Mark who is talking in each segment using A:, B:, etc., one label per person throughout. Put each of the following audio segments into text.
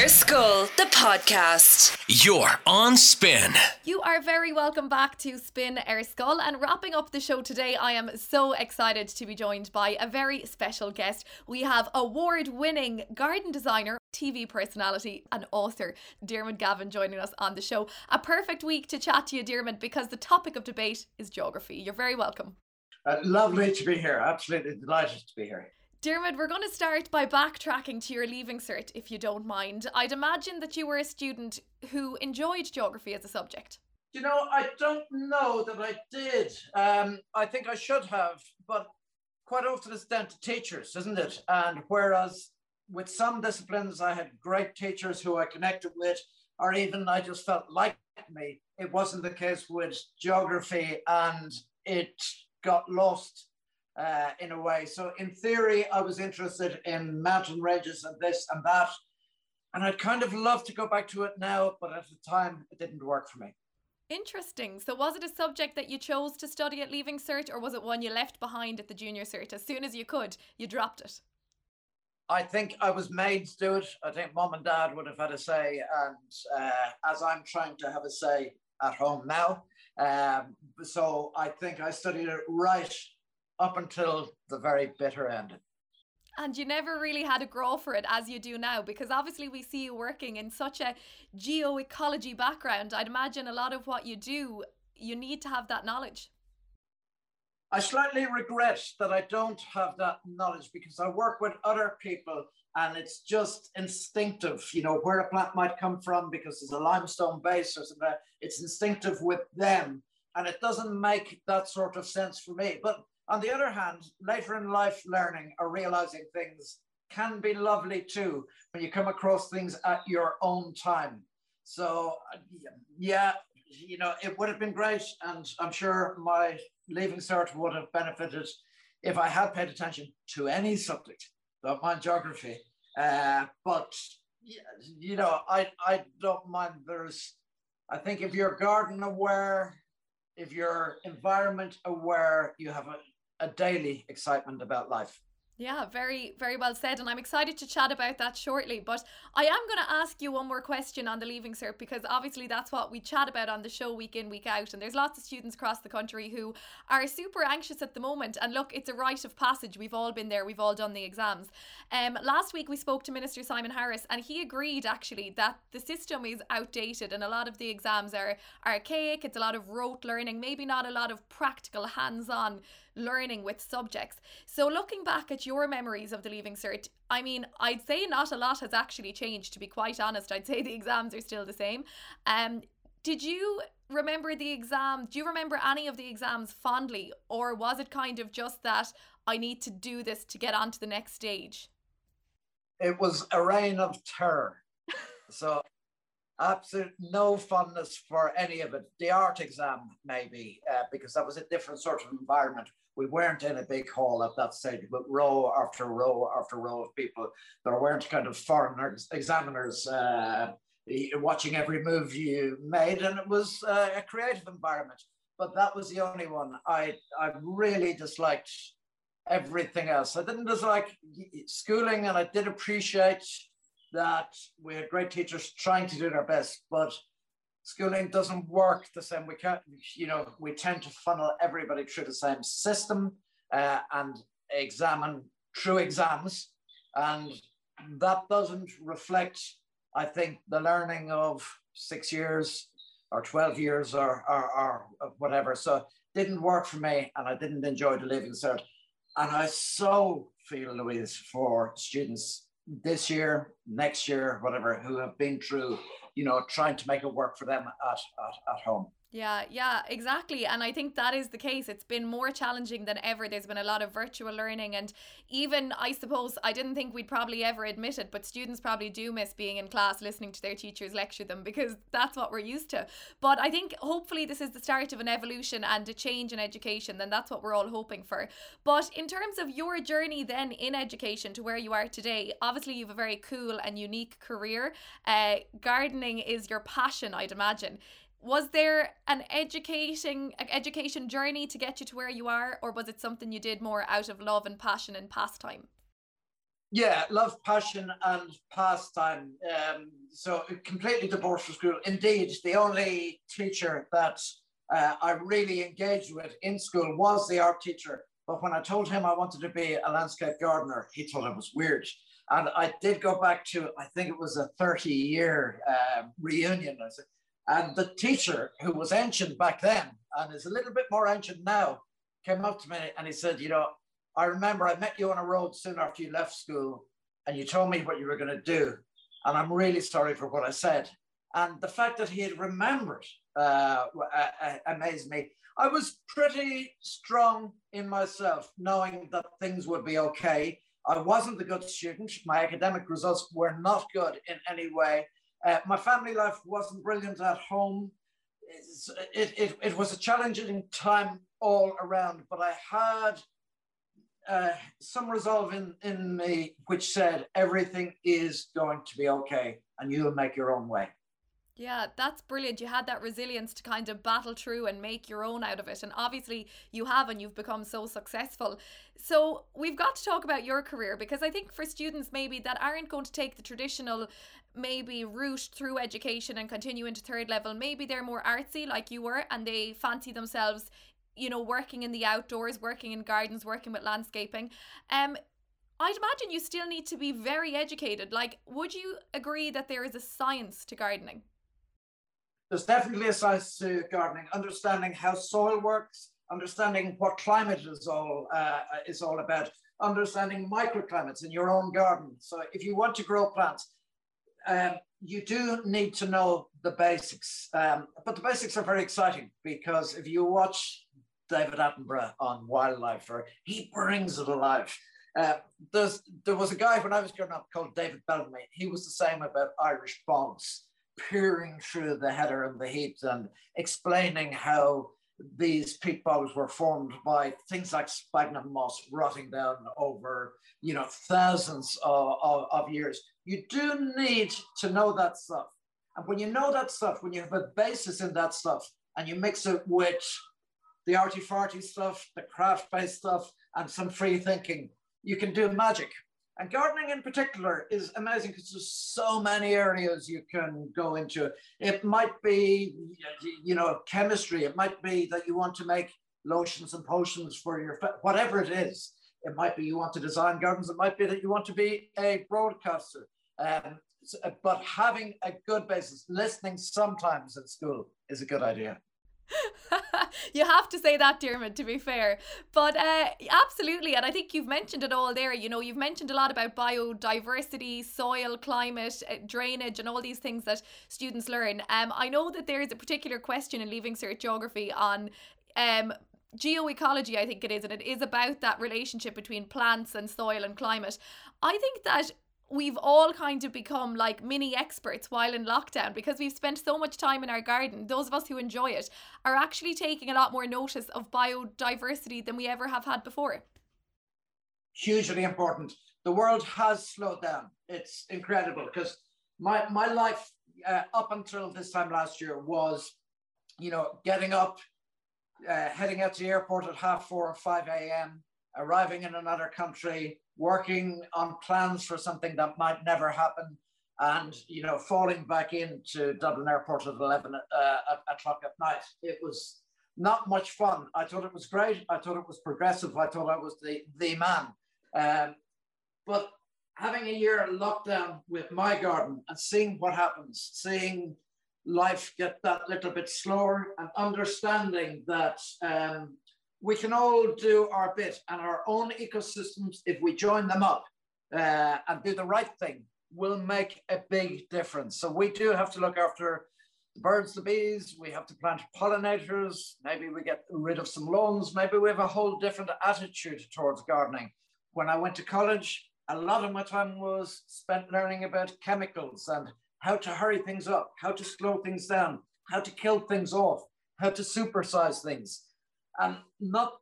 A: Ar Scoil, the podcast.
B: You're on spin.
C: You are very welcome back to Spin Ar Scoil. And wrapping up the show today, I am so excited to be joined by a very special guest. We have award winning garden designer, TV personality, and author Diarmuid Gavin joining us on the show. A perfect week to chat to you, Diarmuid, because the topic of debate is geography. You're very welcome.
D: Uh, lovely to be here. Absolutely delighted to be here.
C: Diarmuid, we're going to start by backtracking to your leaving cert, if you don't mind. I'd imagine that you were a student who enjoyed geography as a subject.
D: You know, I don't know that I did. Um, I think I should have, but quite often it's down to teachers, isn't it? And whereas with some disciplines, I had great teachers who I connected with, or even I just felt like me. It wasn't the case with geography, and it got lost uh, in a way. So in theory, I was interested in mountain ranges and this and that. And I'd kind of love to go back to it now, but at the time it didn't work for me.
C: Interesting. So was it a subject that you chose to study at Leaving Cert or was it one you left behind at the Junior Cert? As soon as you could, you dropped it?
D: I think I was made to do it. I think mom and dad would have had a say. And uh, as I'm trying to have a say at home now, um, so I think I studied it right up until the very bitter end.
C: And you never really had a grow for it as you do now, because obviously we see you working in such a geoecology background. I'd imagine a lot of what you do, you need to have that knowledge.
D: I slightly regret that I don't have that knowledge because I work with other people and it's just instinctive, you know, where a plant might come from because there's a limestone base or something. It's instinctive with them and it doesn't make that sort of sense for me. But on the other hand, later in life learning or realizing things can be lovely too when you come across things at your own time. So, yeah, you know, it would have been great. And I'm sure my leaving cert would have benefited if I had paid attention to any subject, don't mind geography. Uh, but, you know, I, I don't mind. There's, I think if you're garden aware, if you're environment aware, you have a, a daily excitement about life.
C: Yeah, very, very well said. And I'm excited to chat about that shortly. But I am going to ask you one more question on the Leaving Cert because obviously that's what we chat about on the show week in, week out. And there's lots of students across the country who are super anxious at the moment. And look, it's a rite of passage. We've all been there, we've all done the exams. Um, last week we spoke to Minister Simon Harris and he agreed actually that the system is outdated and a lot of the exams are archaic. It's a lot of rote learning, maybe not a lot of practical hands on learning with subjects. So, looking back at your memories of the Leaving Cert, I mean, I'd say not a lot has actually changed, to be quite honest. I'd say the exams are still the same. Um, did you remember the exam? Do you remember any of the exams fondly, or was it kind of just that I need to do this to get on to the next stage?
D: It was a reign of terror. so absolute no fondness for any of it. The art exam, maybe, uh, because that was a different sort of environment. We weren't in a big hall at that stage, but row after row after row of people. There weren't kind of foreign examiners uh, watching every move you made, and it was uh, a creative environment. But that was the only one I I really disliked. Everything else, I didn't dislike schooling, and I did appreciate that we had great teachers trying to do their best, but schooling doesn't work the same. We can't, you know, we tend to funnel everybody through the same system uh, and examine through exams. And that doesn't reflect, I think, the learning of six years or 12 years or, or, or whatever. So didn't work for me and I didn't enjoy the Leaving Cert. And I so feel, Louise, for students this year, next year, whatever, who have been through, you know, trying to make it work for them at, at, at home.
C: Yeah, yeah, exactly. And I think that is the case. It's been more challenging than ever. There's been a lot of virtual learning. And even, I suppose, I didn't think we'd probably ever admit it, but students probably do miss being in class listening to their teachers lecture them because that's what we're used to. But I think hopefully this is the start of an evolution and a change in education. Then that's what we're all hoping for. But in terms of your journey then in education to where you are today, obviously you have a very cool and unique career. Uh, gardening is your passion, I'd imagine was there an educating education journey to get you to where you are or was it something you did more out of love and passion and pastime
D: Yeah, love, passion, and pastime. Um, so completely divorced from school. Indeed, the only teacher that uh, I really engaged with in school was the art teacher. But when I told him I wanted to be a landscape gardener, he thought it was weird. And I did go back to, I think it was a 30 year uh, reunion. And the teacher, who was ancient back then and is a little bit more ancient now, came up to me and he said, You know, I remember I met you on a road soon after you left school and you told me what you were going to do. And I'm really sorry for what I said. And the fact that he had remembered uh, amazed me. I was pretty strong in myself, knowing that things would be okay. I wasn't a good student. My academic results were not good in any way. Uh, my family life wasn't brilliant at home. It, it, it, was a challenging time all around, but I had uh, some resolve in, in me which said everything is going to be okay and you'll make your own way.
C: Yeah, that's brilliant. You had that resilience to kind of battle through and make your own out of it. And obviously, you have, and you've become so successful. So, we've got to talk about your career because I think for students maybe that aren't going to take the traditional maybe route through education and continue into third level, maybe they're more artsy like you were and they fancy themselves you know working in the outdoors working in gardens working with landscaping um I'd imagine you still need to be very educated. Like, would you agree that there is a science to gardening?
D: There's definitely a science to gardening, understanding how soil works, understanding what climate is all uh, is all about, understanding microclimates in your own garden. So if you want to grow plants, um, you do need to know the basics. Um, but the basics are very exciting because if you watch David Attenborough on Wildlife, he brings it alive. Uh, there was a guy when I was growing up called David Bellamy. He was the same about Irish bogs peering through the heather and the heat and explaining how these peat bogs were formed by things like sphagnum moss rotting down over you know thousands of, of, of, years. You do need to know that stuff. And when you know that stuff when you have a basis in that stuff and you mix it with the arty farty stuff the craft based stuff and some free thinking you can do magic and gardening in particular is amazing because there's so many areas you can go into. It might be, you know, chemistry. It might be that you want to make lotions and potions for your, whatever it is. It might be you want to design gardens. It might be that you want to be a broadcaster. Um, but having a good basis, listening sometimes at school is a good idea.
C: you have to say that, Diarmuid, to be fair. But uh, absolutely, and I think you've mentioned it all there. You know, you've mentioned a lot about biodiversity, soil, climate, uh, drainage, and all these things that students learn. Um, I know that there is a particular question in Leaving Cert Geography on um, geoecology, I think it is, and it is about that relationship between plants and soil and climate. I think that we've all kind of become like mini experts while in lockdown because we've spent so much time in our garden. Those of us who enjoy it are actually taking a lot more notice of biodiversity than we ever have had before.
D: Hugely important. The world has slowed down. It's incredible because my, my life uh, up until this time last year was, you know, getting up, uh, heading out to the airport at half four or 5 a.m., arriving in another country, working on plans for something that might never happen, and you know, falling back into Dublin Airport at 11 uh, o'clock at night. It was not much fun. I thought it was great. I thought it was progressive. I thought I was the, the man. Um, but having a year of lockdown with my garden and seeing what happens, seeing life get that little bit slower and understanding that um, we can all do our bit and our own ecosystems, if we join them up uh, and do the right thing, will make a big difference. So we do have to look after the birds, the bees, we have to plant pollinators, maybe we get rid of some lawns, maybe we have a whole different attitude towards gardening. When I went to college, a lot of my time was spent learning about chemicals and how to hurry things up, how to slow things down, how to kill things off, how to supersize things and not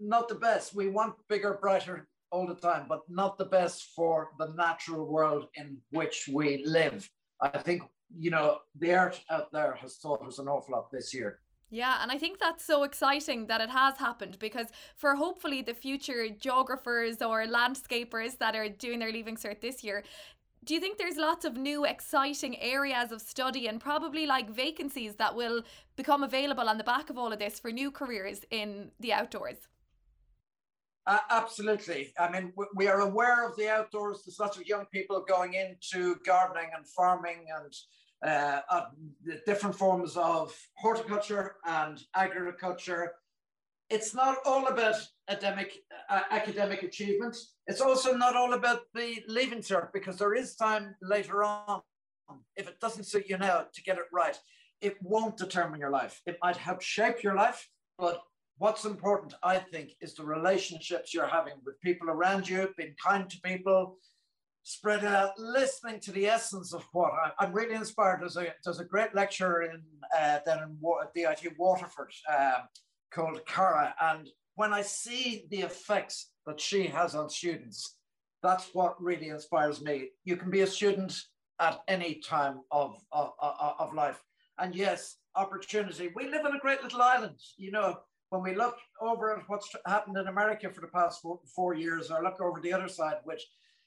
D: not the best. We want bigger, brighter all the time, but not the best for the natural world in which we live. I think you know the art out there has taught us an awful lot this year.
C: Yeah, and I think that's so exciting that it has happened because for hopefully the future geographers or landscapers that are doing their leaving cert this year, do you think there's lots of new exciting areas of study and probably like vacancies that will become available on the back of all of this for new careers in the outdoors?
D: Uh, absolutely. I mean, we are aware of the outdoors. There's lots of young people going into gardening and farming and uh, uh, different forms of horticulture and agriculture. It's not all about academic, uh, academic achievement. It's also not all about the leaving cert because there is time later on. If it doesn't suit you now to get it right, it won't determine your life. It might help shape your life, but what's important, I think, is the relationships you're having with people around you, being kind to people, spread out, listening to the essence of what I, am really inspired. There's a there's a great lecture in uh, then in DIT Waterford um, called Cara, and when I see the effects that she has on students, that's what really inspires me. You can be a student at any time of of, of life, and yes, opportunity. We live in a great little island, you know. When we look over at what's happened in America for the past four, four years, or look over the other side, which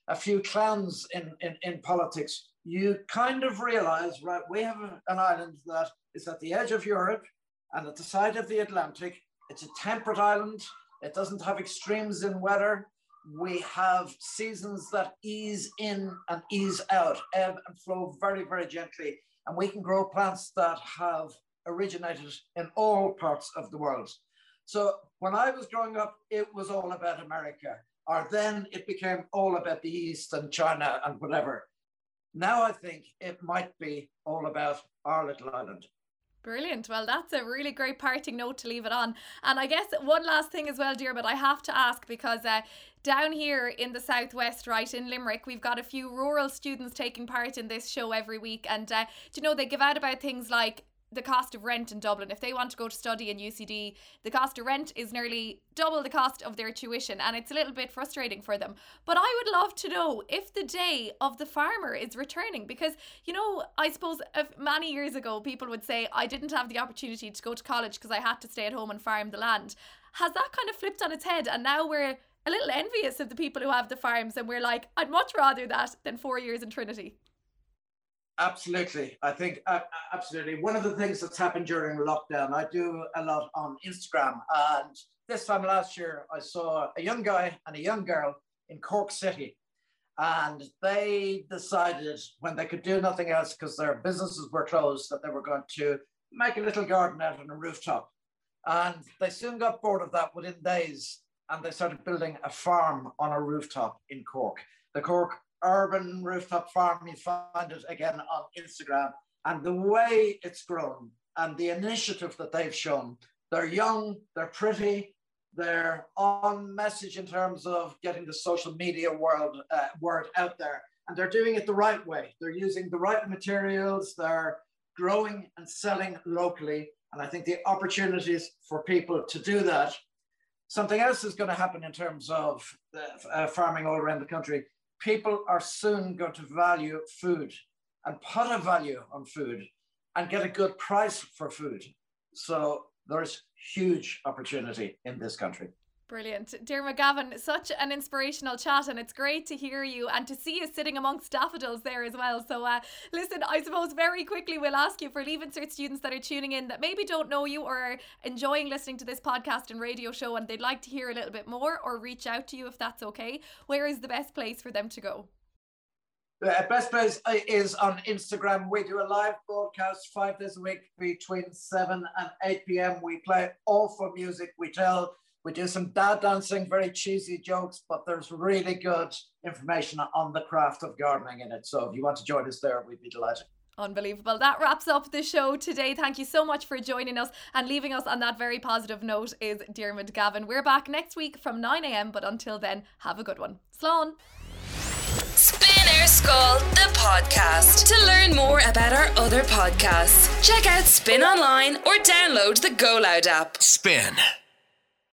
D: a few clans in, in, in politics, you kind of realize, right, we have an island that is at the edge of Europe and at the side of the Atlantic. It's a temperate island. It doesn't have extremes in weather. We have seasons that ease in and ease out, ebb and flow very, very gently. And we can grow plants that have originated in all parts of the world. So when I was growing up, it was all about America or then it became all about the East and China and whatever. Now I think it might be all about our little island.
C: Brilliant. Well, that's a really great parting note to leave it on. And I guess one last thing as well, dear, but I have to ask because uh, down here in the southwest, right in Limerick, we've got a few rural students taking part in this show every week. And uh, do you know they give out about things like the cost of rent in Dublin. If they want to go to study in UCD, the cost of rent is nearly double the cost of their tuition, and it's a little bit frustrating for them. But I would love to know if the day of the farmer is returning because, you know, I suppose if many years ago people would say, I didn't have the opportunity to go to college because I had to stay at home and farm the land. Has that kind of flipped on its head? And now we're a little envious of the people who have the farms, and we're like, I'd much rather that than four years in Trinity.
D: Absolutely. I think uh, absolutely. One of the things that's happened during lockdown, I do a lot on Instagram. And this time last year, I saw a young guy and a young girl in Cork City. And they decided when they could do nothing else because their businesses were closed that they were going to make a little garden out on a rooftop. And they soon got bored of that within days and they started building a farm on a rooftop in Cork. The Cork urban rooftop farm. You find it again on Instagram. And the way it's grown and the initiative that they've shown, they're young, they're pretty, they're on message in terms of getting the social media world uh, word out there. And they're doing it the right way. They're using the right materials, they're growing and selling locally. And I think the opportunities for people to do that. Something else is going to happen in terms of uh, farming all around the country people are soon going to value food and put a value on food and get a good price for food. So there's huge opportunity in this country.
C: Brilliant. Diarmuid Gavin, such an inspirational chat, and it's great to hear you and to see you sitting amongst daffodils there as well. So, uh, listen, I suppose very quickly we'll ask you for Leaving Cert students that are tuning in that maybe don't know you or are enjoying listening to this podcast and radio show and they'd like to hear a little bit more or reach out to you if that's okay. Where is the best place for them to go?
D: The best place uh, is on Instagram. We do a live broadcast five days a week between 7 and 8 p.m. We play awful music. We tell we do some dad dancing, very cheesy jokes, but there's really good information on the craft of gardening in it. So if you want to join us there, we'd be delighted.
C: Unbelievable. That wraps up the show today. Thank you so much for joining us and leaving us on that very positive note is Diarmuid Gavin. We're back next week from 9am, but until then, have a good one. Slán.
A: Spin Ar Scoil, the podcast. To learn more about our other podcasts, check out Spin Online or download the Go Loud app.
B: Spin.